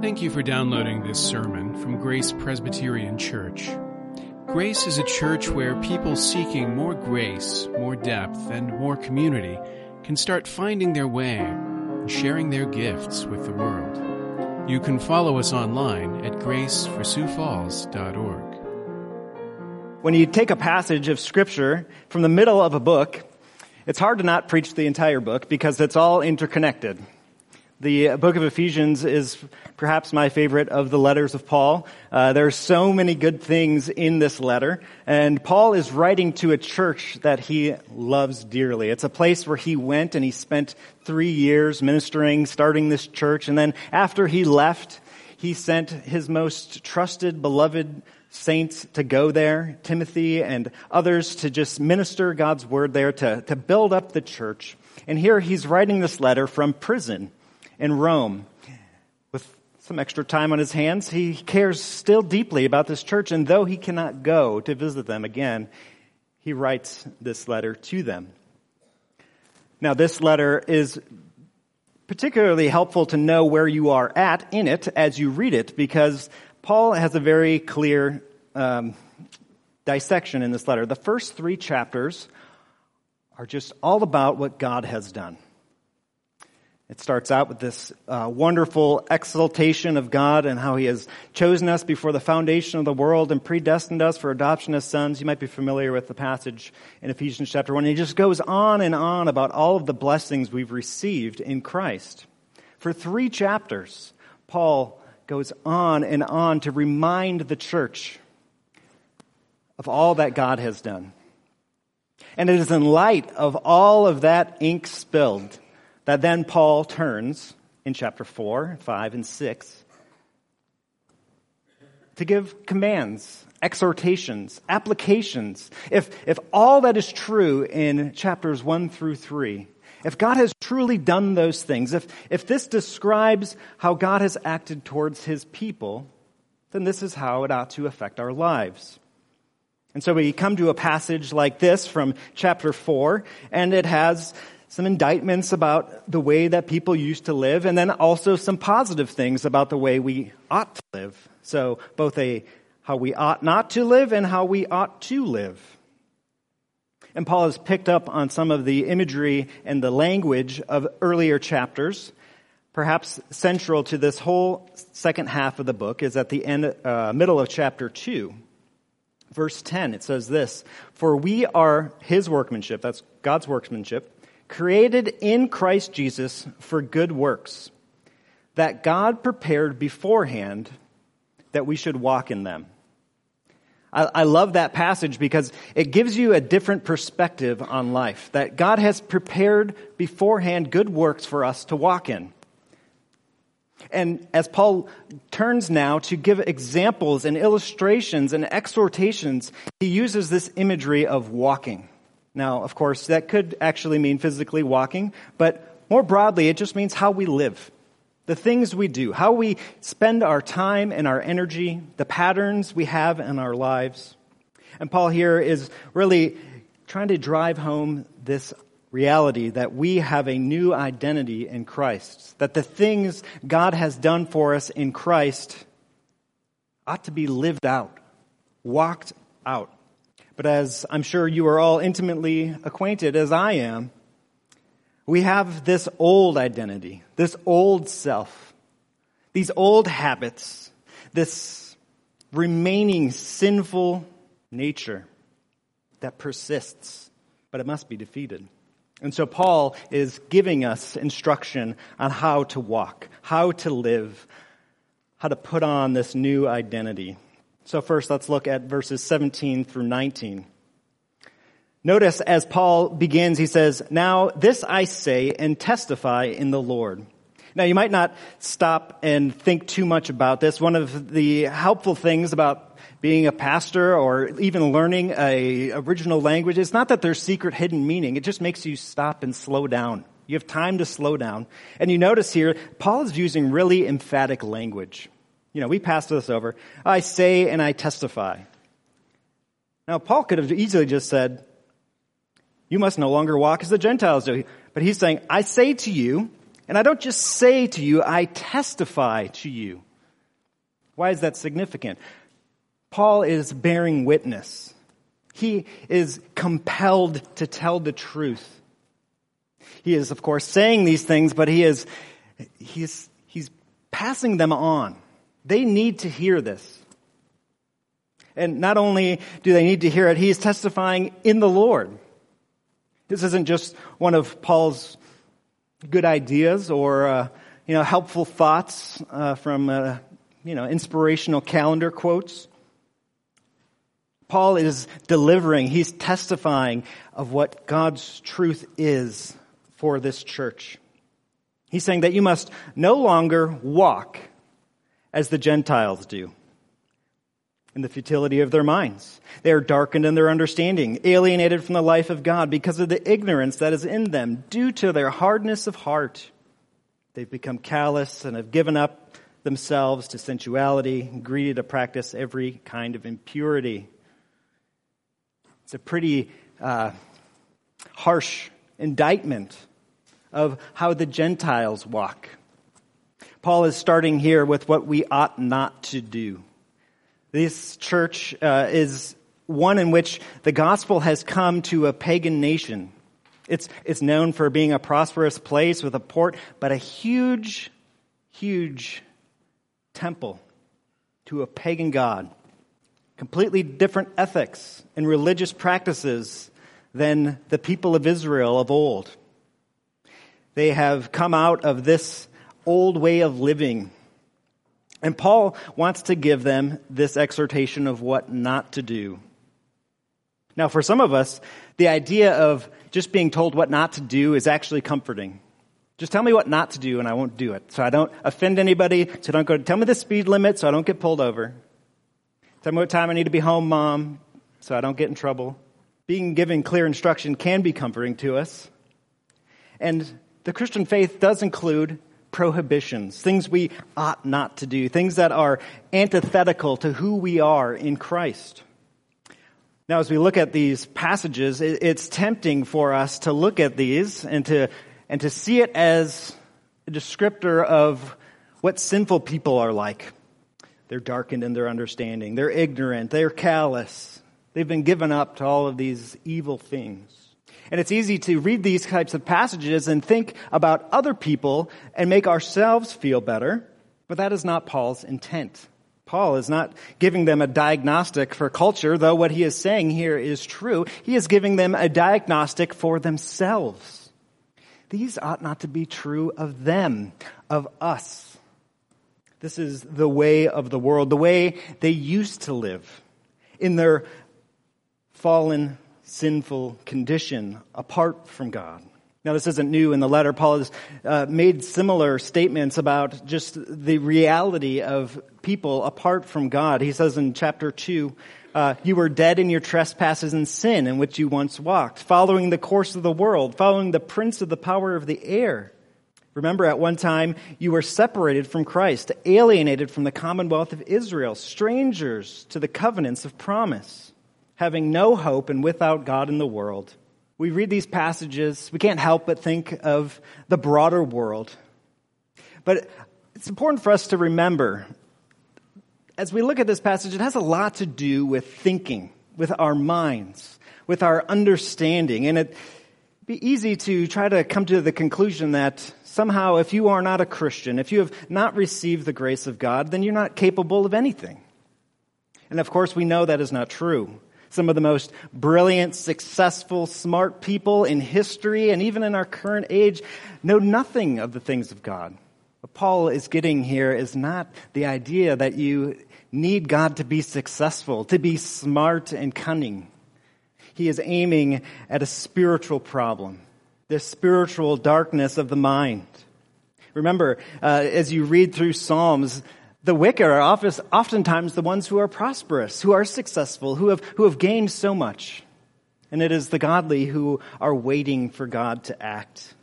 Thank you for downloading this sermon from Grace Presbyterian Church. Grace is a church where people seeking more grace, more depth, and more community can start finding their way and sharing their gifts with the world. You can follow us online at graceforsiouxfalls.org. When you take a passage of scripture from the middle of a book, it's hard to not preach the entire book because it's all interconnected. The book of Ephesians is perhaps my favorite of the letters of Paul. Uh, there are so many good things in this letter, and Paul is writing to a church that he loves dearly. It's a place where he went and he spent three years ministering, starting this church, and then after he left, he sent his most trusted, beloved saints to go there, Timothy and others to just minister God's word there, to, to build up the church. And here he's writing this letter from prison in Rome. With some extra time on his hands, he cares still deeply about this church, and though he cannot go to visit them again, he writes this letter to them. Now, this letter is particularly helpful to know where you are at in it as you read it, because Paul has a very clear um, dissection in this letter. The first three chapters are just all about what God has done. It starts out with this uh, wonderful exaltation of God and how He has chosen us before the foundation of the world and predestined us for adoption as sons. You might be familiar with the passage in Ephesians chapter 1. And he just goes on and on about all of the blessings we've received in Christ. For three chapters, Paul goes on and on to remind the church of all that God has done. And it is in light of all of that ink spilled that then Paul turns in chapter 4, 5, and 6 to give commands, exhortations, applications. If, if all that is true in chapters 1 through 3, if God has truly done those things, if, if this describes how God has acted towards his people, then this is how it ought to affect our lives. And so we come to a passage like this from chapter 4, and it has some indictments about the way that people used to live, and then also some positive things about the way we ought to live. So both a how we ought not to live and how we ought to live. And Paul has picked up on some of the imagery and the language of earlier chapters. Perhaps central to this whole second half of the book is at the end, uh, middle of chapter 2. Verse 10, it says this, For we are his workmanship, that's God's workmanship, created in Christ Jesus for good works, that God prepared beforehand that we should walk in them. I, I, love that passage because it gives you a different perspective on life, that God has prepared beforehand good works for us to walk in. And as Paul turns now to give examples and illustrations and exhortations, he uses this imagery of walking. Now, of course, that could actually mean physically walking, but more broadly, it just means how we live. The things we do, how we spend our time and our energy, the patterns we have in our lives. And Paul here is really trying to drive home this reality that we have a new identity in Christ, that the things God has done for us in Christ ought to be lived out, walked out. But as I'm sure you are all intimately acquainted as I am, we have this old identity, this old self, these old habits, this remaining sinful nature that persists, but it must be defeated. And so Paul is giving us instruction on how to walk, how to live, how to put on this new identity. So first, let's look at verses 17 through 19. Notice as Paul begins, he says, Now this I say and testify in the Lord. Now you might not stop and think too much about this. One of the helpful things about being a pastor or even learning a original language is not that there's secret hidden meaning. It just makes you stop and slow down. You have time to slow down. And you notice here, Paul is using really emphatic language. You know, we passed this over. I say and I testify. Now, Paul could have easily just said, You must no longer walk as the Gentiles do. But he's saying, I say to you, and I don't just say to you, I testify to you. Why is that significant? Paul is bearing witness. He is compelled to tell the truth. He is, of course, saying these things, but he is, he's, he's passing them on. They need to hear this. And not only do they need to hear it, he is testifying in the Lord. This isn't just one of Paul's good ideas or, uh, you know, helpful thoughts uh, from, uh, you know, inspirational calendar quotes. Paul is delivering, he's testifying of what God's truth is for this church. He's saying that you must no longer walk as the Gentiles do in the futility of their minds. They are darkened in their understanding, alienated from the life of God because of the ignorance that is in them due to their hardness of heart. They've become callous and have given up themselves to sensuality, greedy to practice every kind of impurity. It's a pretty uh, harsh indictment of how the Gentiles walk. Paul is starting here with what we ought not to do. This church uh, is one in which the gospel has come to a pagan nation. It's, it's known for being a prosperous place with a port, but a huge, huge temple to a pagan god completely different ethics and religious practices than the people of Israel of old. They have come out of this old way of living. And Paul wants to give them this exhortation of what not to do. Now, for some of us, the idea of just being told what not to do is actually comforting. Just tell me what not to do and I won't do it. So I don't offend anybody. So don't go, tell me the speed limit so I don't get pulled over. Tell me what time I need to be home, mom, so I don't get in trouble. Being given clear instruction can be comforting to us. And the Christian faith does include prohibitions, things we ought not to do, things that are antithetical to who we are in Christ. Now, as we look at these passages, it's tempting for us to look at these and to, and to see it as a descriptor of what sinful people are like. They're darkened in their understanding. They're ignorant. They're callous. They've been given up to all of these evil things. And it's easy to read these types of passages and think about other people and make ourselves feel better, but that is not Paul's intent. Paul is not giving them a diagnostic for culture, though what he is saying here is true. He is giving them a diagnostic for themselves. These ought not to be true of them, of us. This is the way of the world, the way they used to live in their fallen, sinful condition apart from God. Now, this isn't new in the letter. Paul has uh, made similar statements about just the reality of people apart from God. He says in chapter 2, uh, you were dead in your trespasses and sin in which you once walked, following the course of the world, following the prince of the power of the air Remember, at one time, you were separated from Christ, alienated from the commonwealth of Israel, strangers to the covenants of promise, having no hope and without God in the world. We read these passages, we can't help but think of the broader world. But it's important for us to remember, as we look at this passage, it has a lot to do with thinking, with our minds, with our understanding. And it'd be easy to try to come to the conclusion that somehow if you are not a Christian, if you have not received the grace of God, then you're not capable of anything. And of course, we know that is not true. Some of the most brilliant, successful, smart people in history and even in our current age know nothing of the things of God. What Paul is getting here is not the idea that you need God to be successful, to be smart and cunning. He is aiming at a spiritual problem the spiritual darkness of the mind. Remember, uh, as you read through Psalms, the wicked are oftentimes the ones who are prosperous, who are successful, who have, who have gained so much. And it is the godly who are waiting for God to act.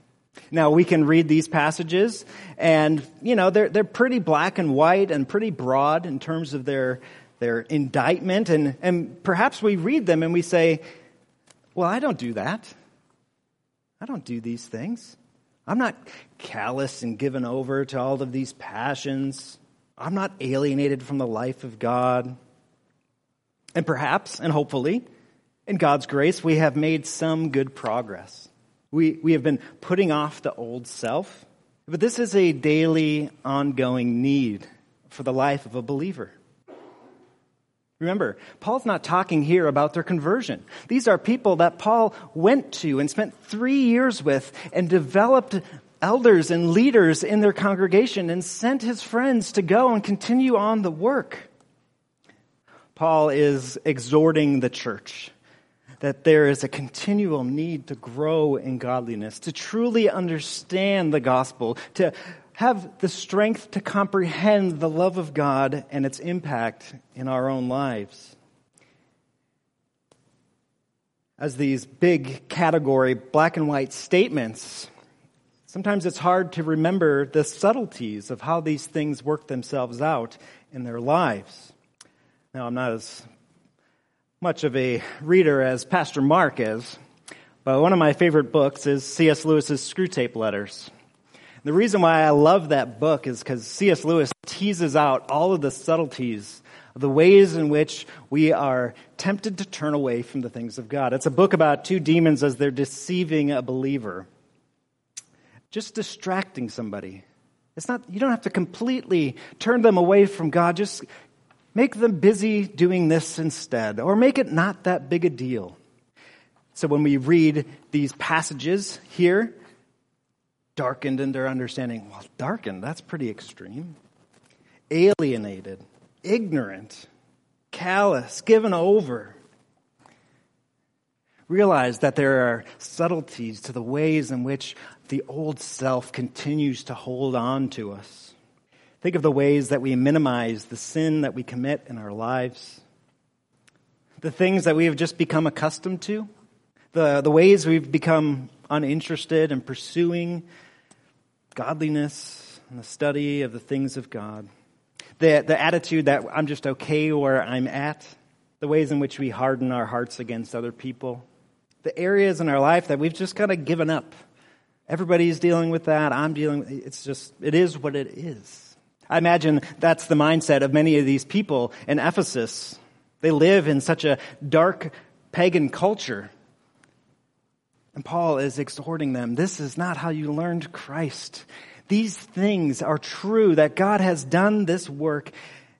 Now we can read these passages and, you know, they're, they're pretty black and white and pretty broad in terms of their, their indictment. And, and perhaps we read them and we say, well, I don't do that. I don't do these things. I'm not callous and given over to all of these passions. I'm not alienated from the life of God. And perhaps, and hopefully, in God's grace, we have made some good progress. We, we have been putting off the old self, but this is a daily, ongoing need for the life of a believer. Remember, Paul's not talking here about their conversion. These are people that Paul went to and spent three years with and developed elders and leaders in their congregation and sent his friends to go and continue on the work. Paul is exhorting the church that there is a continual need to grow in godliness, to truly understand the gospel, to have the strength to comprehend the love of God and its impact in our own lives. As these big category black and white statements, sometimes it's hard to remember the subtleties of how these things work themselves out in their lives. Now, I'm not as much of a reader as Pastor Mark is, but one of my favorite books is C.S. Lewis's Screwtape Letters. The reason why I love that book is because C.S. Lewis teases out all of the subtleties of the ways in which we are tempted to turn away from the things of God. It's a book about two demons as they're deceiving a believer, just distracting somebody. It's not, you don't have to completely turn them away from God. Just Make them busy doing this instead, or make it not that big a deal. So when we read these passages here, darkened in their understanding, well, darkened, that's pretty extreme. Alienated, ignorant, callous, given over. Realize that there are subtleties to the ways in which the old self continues to hold on to us. Think of the ways that we minimize the sin that we commit in our lives, the things that we have just become accustomed to, the, the ways we've become uninterested in pursuing godliness and the study of the things of God, the, the attitude that I'm just okay where I'm at, the ways in which we harden our hearts against other people, the areas in our life that we've just kind of given up. Everybody's dealing with that. I'm dealing with it's just it is what it is. I imagine that's the mindset of many of these people in Ephesus. They live in such a dark pagan culture. And Paul is exhorting them this is not how you learned Christ. These things are true that God has done this work,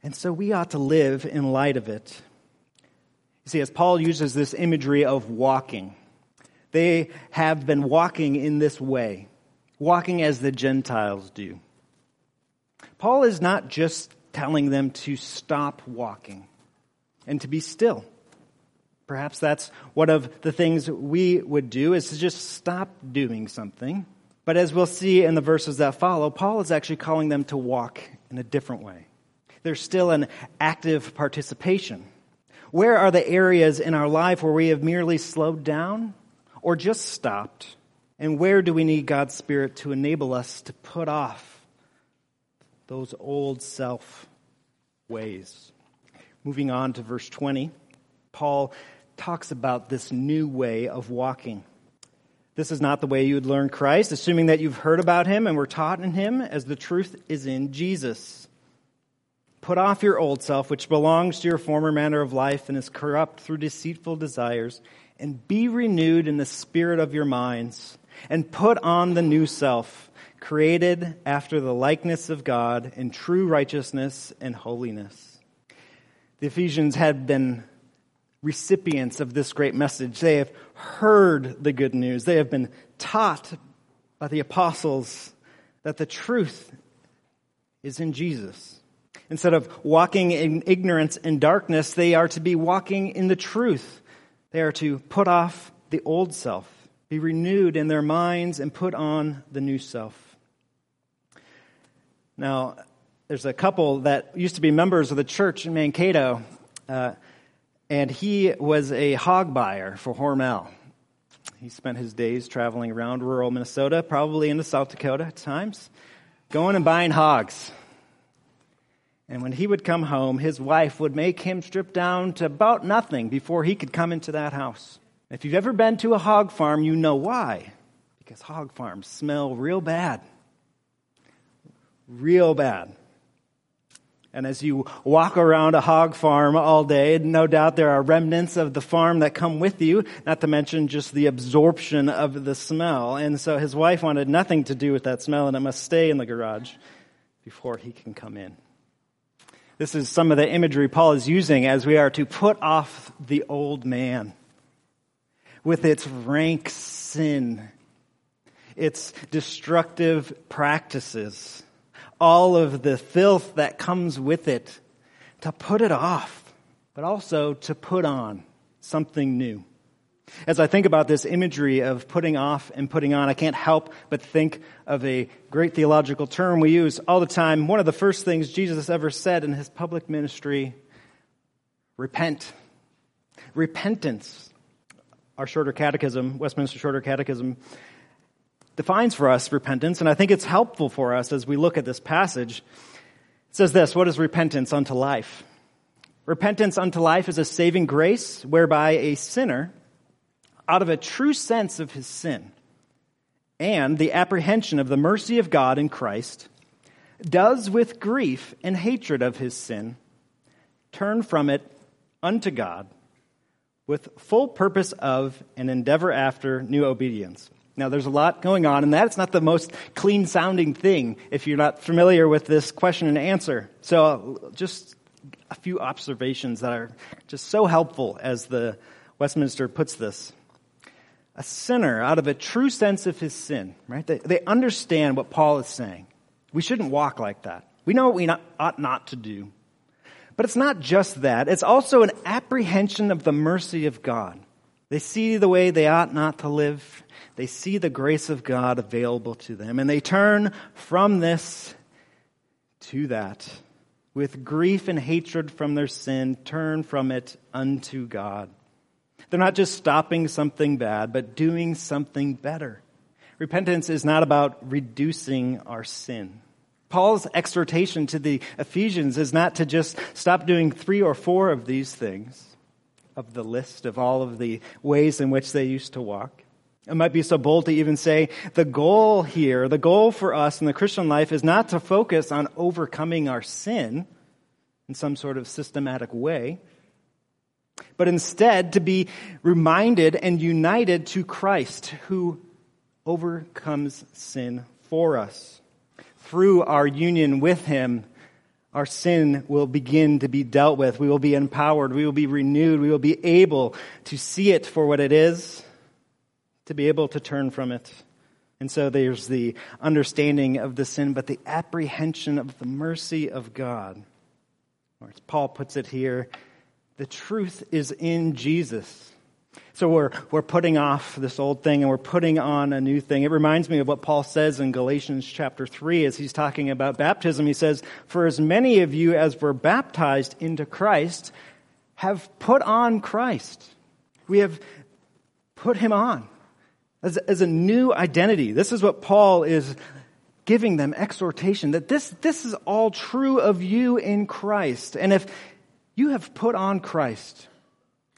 and so we ought to live in light of it. You see, as Paul uses this imagery of walking, they have been walking in this way, walking as the Gentiles do. Paul is not just telling them to stop walking and to be still. Perhaps that's one of the things we would do is to just stop doing something. But as we'll see in the verses that follow, Paul is actually calling them to walk in a different way. There's still an active participation. Where are the areas in our life where we have merely slowed down or just stopped? And where do we need God's Spirit to enable us to put off those old self ways. Moving on to verse 20, Paul talks about this new way of walking. This is not the way you would learn Christ, assuming that you've heard about him and were taught in him, as the truth is in Jesus. Put off your old self, which belongs to your former manner of life and is corrupt through deceitful desires, and be renewed in the spirit of your minds, and put on the new self created after the likeness of God in true righteousness and holiness. The Ephesians had been recipients of this great message. They have heard the good news. They have been taught by the apostles that the truth is in Jesus. Instead of walking in ignorance and darkness, they are to be walking in the truth. They are to put off the old self, be renewed in their minds, and put on the new self. Now, there's a couple that used to be members of the church in Mankato, uh, and he was a hog buyer for Hormel. He spent his days traveling around rural Minnesota, probably into South Dakota at times, going and buying hogs. And when he would come home, his wife would make him strip down to about nothing before he could come into that house. If you've ever been to a hog farm, you know why. Because hog farms smell real bad real bad. And as you walk around a hog farm all day, no doubt there are remnants of the farm that come with you, not to mention just the absorption of the smell. And so his wife wanted nothing to do with that smell and it must stay in the garage before he can come in. This is some of the imagery Paul is using as we are to put off the old man with its rank sin, its destructive practices all of the filth that comes with it, to put it off, but also to put on something new. As I think about this imagery of putting off and putting on, I can't help but think of a great theological term we use all the time. One of the first things Jesus ever said in his public ministry repent. Repentance. Our shorter catechism, Westminster Shorter Catechism, defines for us repentance, and I think it's helpful for us as we look at this passage. It says this What is repentance unto life? Repentance unto life is a saving grace whereby a sinner, out of a true sense of his sin and the apprehension of the mercy of God in Christ, does with grief and hatred of his sin turn from it unto God with full purpose of and endeavor after new obedience. Now, there's a lot going on in that. It's not the most clean sounding thing if you're not familiar with this question and answer. So, just a few observations that are just so helpful as the Westminster puts this. A sinner, out of a true sense of his sin, right? They, they understand what Paul is saying. We shouldn't walk like that. We know what we not, ought not to do. But it's not just that. It's also an apprehension of the mercy of God. They see the way they ought not to live. They see the grace of God available to them, and they turn from this to that. With grief and hatred from their sin, turn from it unto God. They're not just stopping something bad, but doing something better. Repentance is not about reducing our sin. Paul's exhortation to the Ephesians is not to just stop doing three or four of these things of the list of all of the ways in which they used to walk. It might be so bold to even say the goal here, the goal for us in the Christian life is not to focus on overcoming our sin in some sort of systematic way, but instead to be reminded and united to Christ who overcomes sin for us. Through our union with Him, our sin will begin to be dealt with. We will be empowered. We will be renewed. We will be able to see it for what it is to be able to turn from it. And so there's the understanding of the sin, but the apprehension of the mercy of God. Or as Paul puts it here, the truth is in Jesus. So we're, we're putting off this old thing and we're putting on a new thing. It reminds me of what Paul says in Galatians chapter 3 as he's talking about baptism. He says, For as many of you as were baptized into Christ have put on Christ. We have put him on as, as a new identity. This is what Paul is giving them exhortation that this, this is all true of you in Christ. And if you have put on Christ,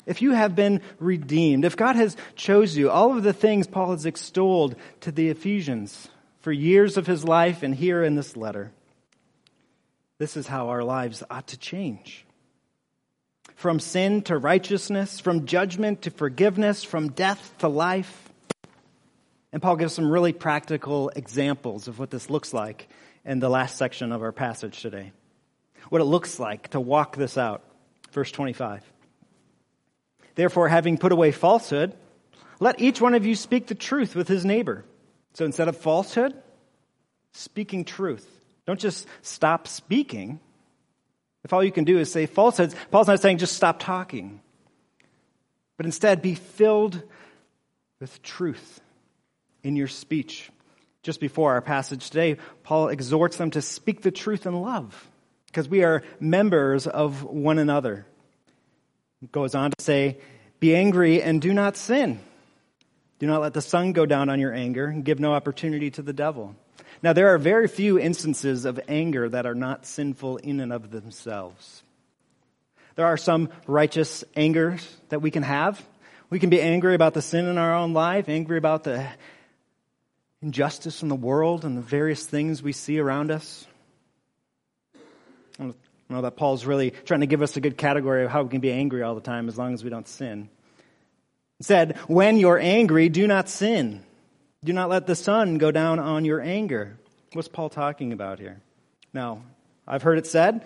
if you have been redeemed, if God has chose you, all of the things Paul has extolled to the Ephesians for years of his life and here in this letter, this is how our lives ought to change. From sin to righteousness, from judgment to forgiveness, from death to life. And Paul gives some really practical examples of what this looks like in the last section of our passage today. What it looks like to walk this out. Verse 25. Therefore, having put away falsehood, let each one of you speak the truth with his neighbor. So instead of falsehood, speaking truth. Don't just stop speaking. If all you can do is say falsehoods, Paul's not saying just stop talking, but instead be filled with truth in your speech. Just before our passage today, Paul exhorts them to speak the truth in love because we are members of one another. He goes on to say, Be angry and do not sin. Do not let the sun go down on your anger and give no opportunity to the devil. Now, there are very few instances of anger that are not sinful in and of themselves. There are some righteous angers that we can have. We can be angry about the sin in our own life, angry about the injustice in the world and the various things we see around us. Know that Paul's really trying to give us a good category of how we can be angry all the time as long as we don't sin. He said, when you're angry, do not sin. Do not let the sun go down on your anger. What's Paul talking about here? Now, I've heard it said,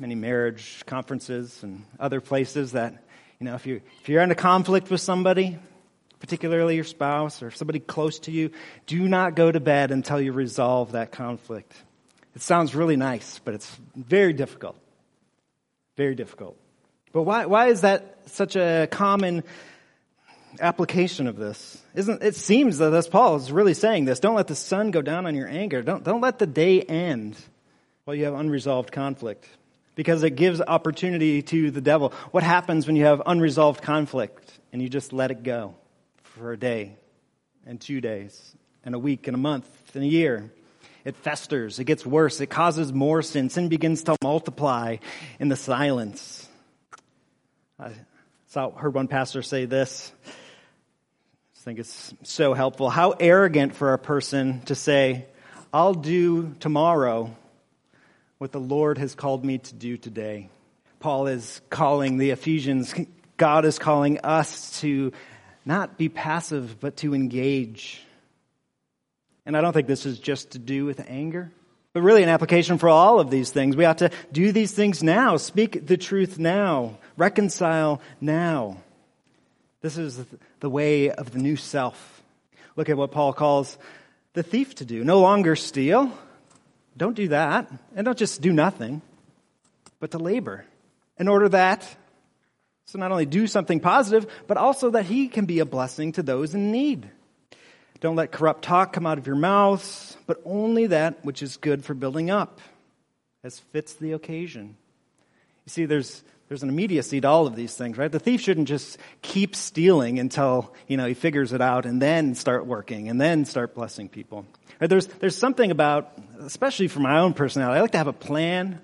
many marriage conferences and other places that, you know, if, you, if you're in a conflict with somebody, particularly your spouse or somebody close to you, do not go to bed until you resolve that conflict. It sounds really nice, but it's very difficult. Very difficult. But why, why is that such a common application of this? Isn't, it seems that as Paul is really saying this. Don't let the sun go down on your anger. Don't, don't let the day end while you have unresolved conflict. Because it gives opportunity to the devil. What happens when you have unresolved conflict and you just let it go for a day and two days and a week and a month and a year? It festers. It gets worse. It causes more sin. Sin begins to multiply in the silence. I saw, heard one pastor say this. I think it's so helpful. How arrogant for a person to say, I'll do tomorrow what the Lord has called me to do today. Paul is calling the Ephesians, God is calling us to not be passive, but to engage and I don't think this is just to do with anger, but really an application for all of these things. We ought to do these things now, speak the truth now, reconcile now. This is the way of the new self. Look at what Paul calls the thief to do. No longer steal. Don't do that. And don't just do nothing, but to labor in order that, so not only do something positive, but also that he can be a blessing to those in need. Don't let corrupt talk come out of your mouths, but only that which is good for building up, as fits the occasion. You see, there's, there's an immediacy to all of these things, right? The thief shouldn't just keep stealing until, you know, he figures it out and then start working and then start blessing people. Right? There's, there's something about, especially for my own personality, I like to have a plan.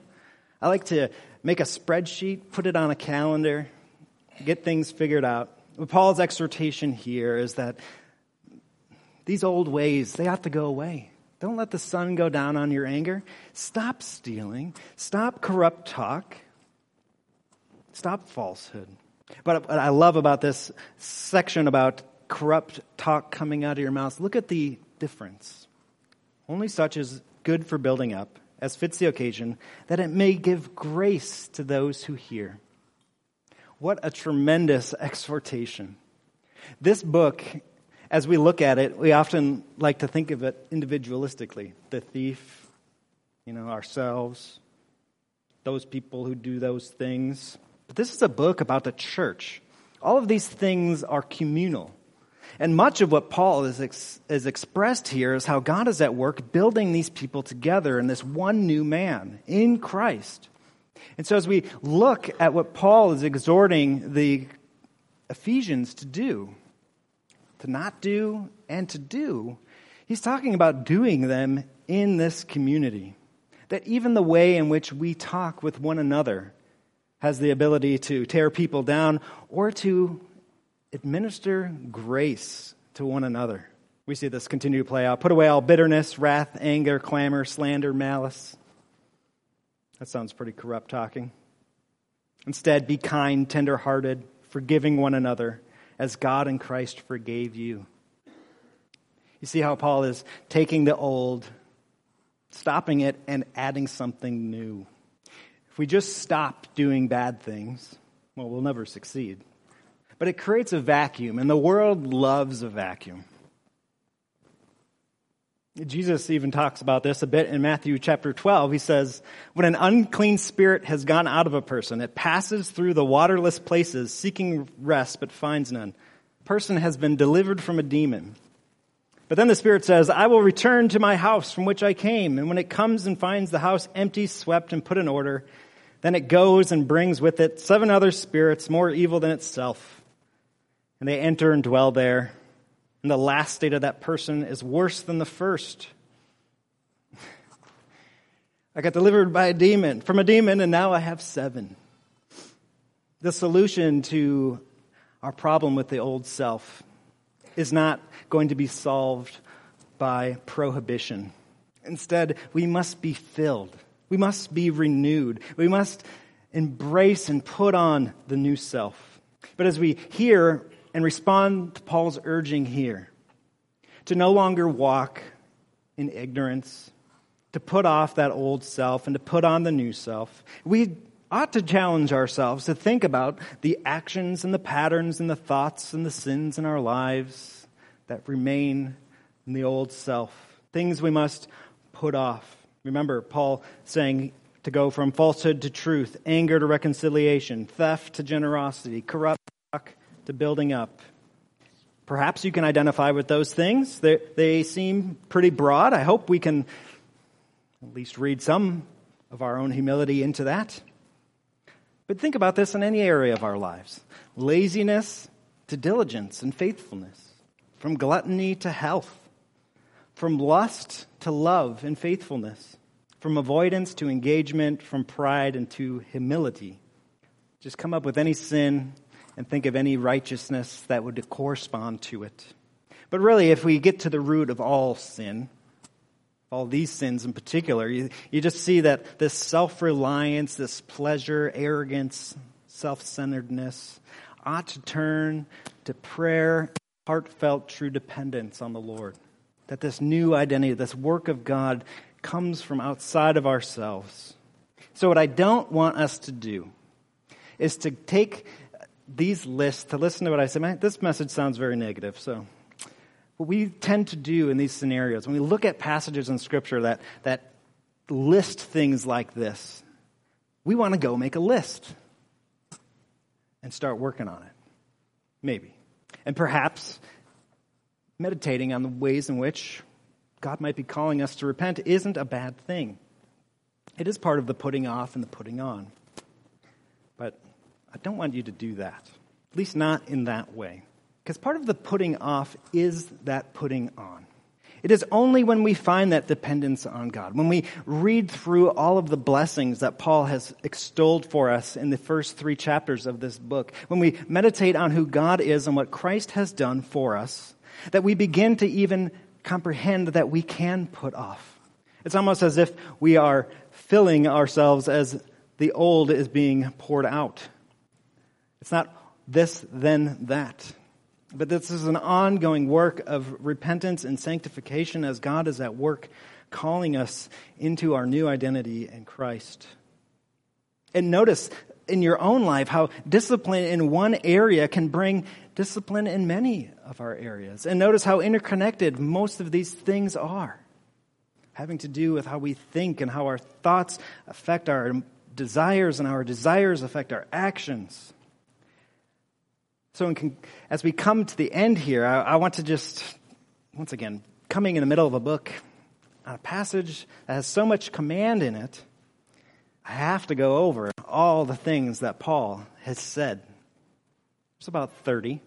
I like to make a spreadsheet, put it on a calendar, get things figured out. But Paul's exhortation here is that these old ways, they ought to go away. Don't let the sun go down on your anger. Stop stealing. Stop corrupt talk. Stop falsehood. But what I love about this section about corrupt talk coming out of your mouth, look at the difference. Only such is good for building up, as fits the occasion, that it may give grace to those who hear. What a tremendous exhortation. This book as we look at it, we often like to think of it individualistically. The thief, you know, ourselves, those people who do those things. But this is a book about the church. All of these things are communal. And much of what Paul is, ex- is expressed here is how God is at work building these people together in this one new man in Christ. And so as we look at what Paul is exhorting the Ephesians to do, to not do, and to do, he's talking about doing them in this community. That even the way in which we talk with one another has the ability to tear people down or to administer grace to one another. We see this continue to play out. Put away all bitterness, wrath, anger, clamor, slander, malice. That sounds pretty corrupt talking. Instead, be kind, tender-hearted, forgiving one another as God in Christ forgave you. You see how Paul is taking the old, stopping it, and adding something new. If we just stop doing bad things, well, we'll never succeed. But it creates a vacuum, and the world loves a vacuum. Jesus even talks about this a bit in Matthew chapter 12. He says, When an unclean spirit has gone out of a person, it passes through the waterless places seeking rest but finds none. person has been delivered from a demon. But then the spirit says, I will return to my house from which I came. And when it comes and finds the house empty, swept, and put in order, then it goes and brings with it seven other spirits more evil than itself. And they enter and dwell there. And the last state of that person is worse than the first. I got delivered by a demon, from a demon, and now I have seven. The solution to our problem with the old self is not going to be solved by prohibition. Instead, we must be filled. We must be renewed. We must embrace and put on the new self. But as we hear and respond to Paul's urging here, to no longer walk in ignorance, to put off that old self and to put on the new self, we ought to challenge ourselves to think about the actions and the patterns and the thoughts and the sins in our lives that remain in the old self, things we must put off. Remember, Paul saying to go from falsehood to truth, anger to reconciliation, theft to generosity, corrupt talk to building up. Perhaps you can identify with those things. They, they seem pretty broad. I hope we can at least read some of our own humility into that. But think about this in any area of our lives laziness to diligence and faithfulness, from gluttony to health, from lust to love and faithfulness, from avoidance to engagement, from pride and to humility. Just come up with any sin and think of any righteousness that would correspond to it. But really, if we get to the root of all sin, all these sins in particular, you, you just see that this self reliance, this pleasure, arrogance, self centeredness ought to turn to prayer, heartfelt, true dependence on the Lord. That this new identity, this work of God, comes from outside of ourselves. So, what I don't want us to do is to take these lists, to listen to what I say. This message sounds very negative, so what we tend to do in these scenarios, when we look at passages in Scripture that, that list things like this, we want to go make a list and start working on it. Maybe. And perhaps meditating on the ways in which God might be calling us to repent isn't a bad thing. It is part of the putting off and the putting on. I don't want you to do that, at least not in that way. Because part of the putting off is that putting on. It is only when we find that dependence on God, when we read through all of the blessings that Paul has extolled for us in the first three chapters of this book, when we meditate on who God is and what Christ has done for us, that we begin to even comprehend that we can put off. It's almost as if we are filling ourselves as the old is being poured out. It's not this, then that. But this is an ongoing work of repentance and sanctification as God is at work calling us into our new identity in Christ. And notice in your own life how discipline in one area can bring discipline in many of our areas. And notice how interconnected most of these things are, having to do with how we think and how our thoughts affect our desires and how our desires affect our actions. So, in, as we come to the end here, I, I, want to just, once again, coming in the middle of a book, a passage that has so much command in it, I have to go over all the things that Paul has said. There's about 30,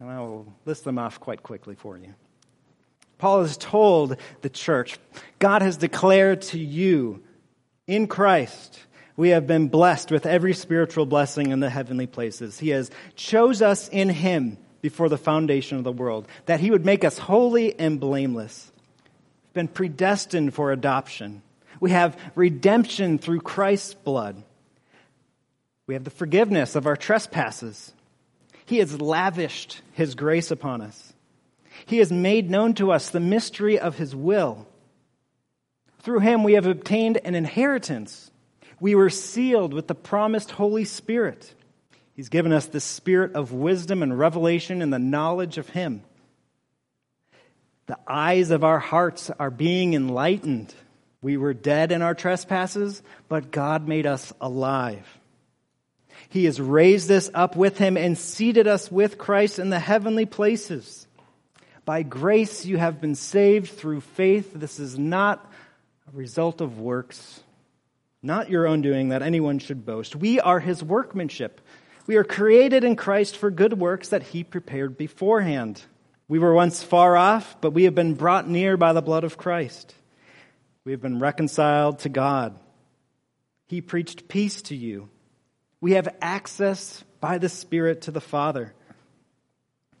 and I will list them off quite quickly for you. Paul has told the church, God has declared to you in Christ we have been blessed with every spiritual blessing in the heavenly places. He has chose us in him before the foundation of the world, that he would make us holy and blameless. We've been predestined for adoption. We have redemption through Christ's blood. We have the forgiveness of our trespasses. He has lavished his grace upon us. He has made known to us the mystery of his will. Through him we have obtained an inheritance we were sealed with the promised Holy Spirit. He's given us the spirit of wisdom and revelation and the knowledge of Him. The eyes of our hearts are being enlightened. We were dead in our trespasses, but God made us alive. He has raised us up with Him and seated us with Christ in the heavenly places. By grace you have been saved through faith. This is not a result of works not your own doing, that anyone should boast. We are his workmanship. We are created in Christ for good works that he prepared beforehand. We were once far off, but we have been brought near by the blood of Christ. We have been reconciled to God. He preached peace to you. We have access by the Spirit to the Father.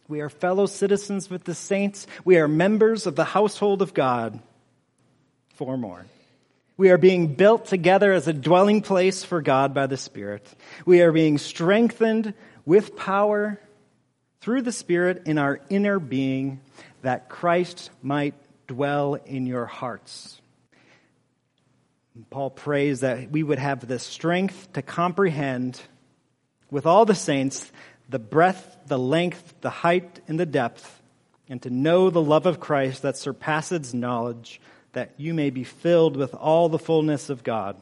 We are fellow citizens with the saints. We are members of the household of God. Four more. We are being built together as a dwelling place for God by the Spirit. We are being strengthened with power through the Spirit in our inner being that Christ might dwell in your hearts. Paul prays that we would have the strength to comprehend with all the saints the breadth, the length, the height, and the depth, and to know the love of Christ that surpasses knowledge, that you may be filled with all the fullness of God.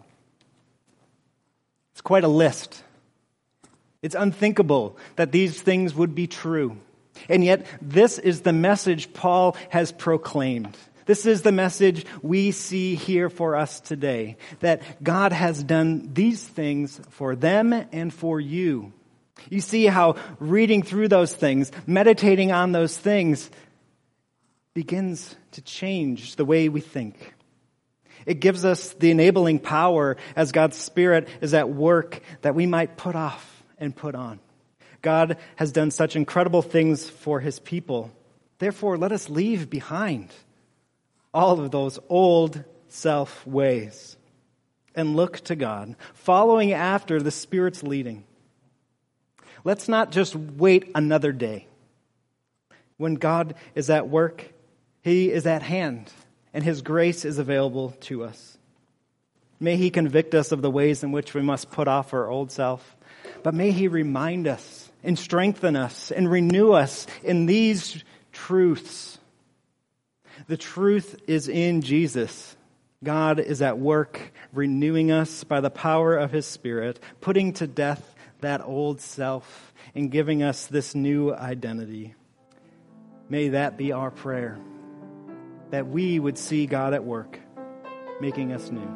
It's quite a list. It's unthinkable that these things would be true. And yet, this is the message Paul has proclaimed. This is the message we see here for us today that God has done these things for them and for you. You see how reading through those things, meditating on those things, begins to change the way we think. It gives us the enabling power as God's Spirit is at work that we might put off and put on. God has done such incredible things for his people. Therefore, let us leave behind all of those old self ways and look to God, following after the Spirit's leading. Let's not just wait another day. When God is at work, He is at hand, and His grace is available to us. May He convict us of the ways in which we must put off our old self, but may He remind us and strengthen us and renew us in these truths the truth is in Jesus. God is at work renewing us by the power of His Spirit, putting to death that old self and giving us this new identity. May that be our prayer, that we would see God at work, making us new.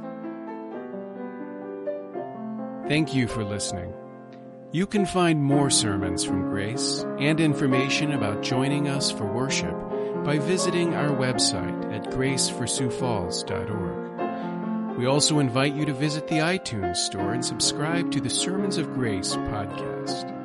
Thank you for listening. You can find more sermons from Grace and information about joining us for worship by visiting our website at graceforsiouxfalls.org. We also invite you to visit the iTunes store and subscribe to the Sermons of Grace podcast.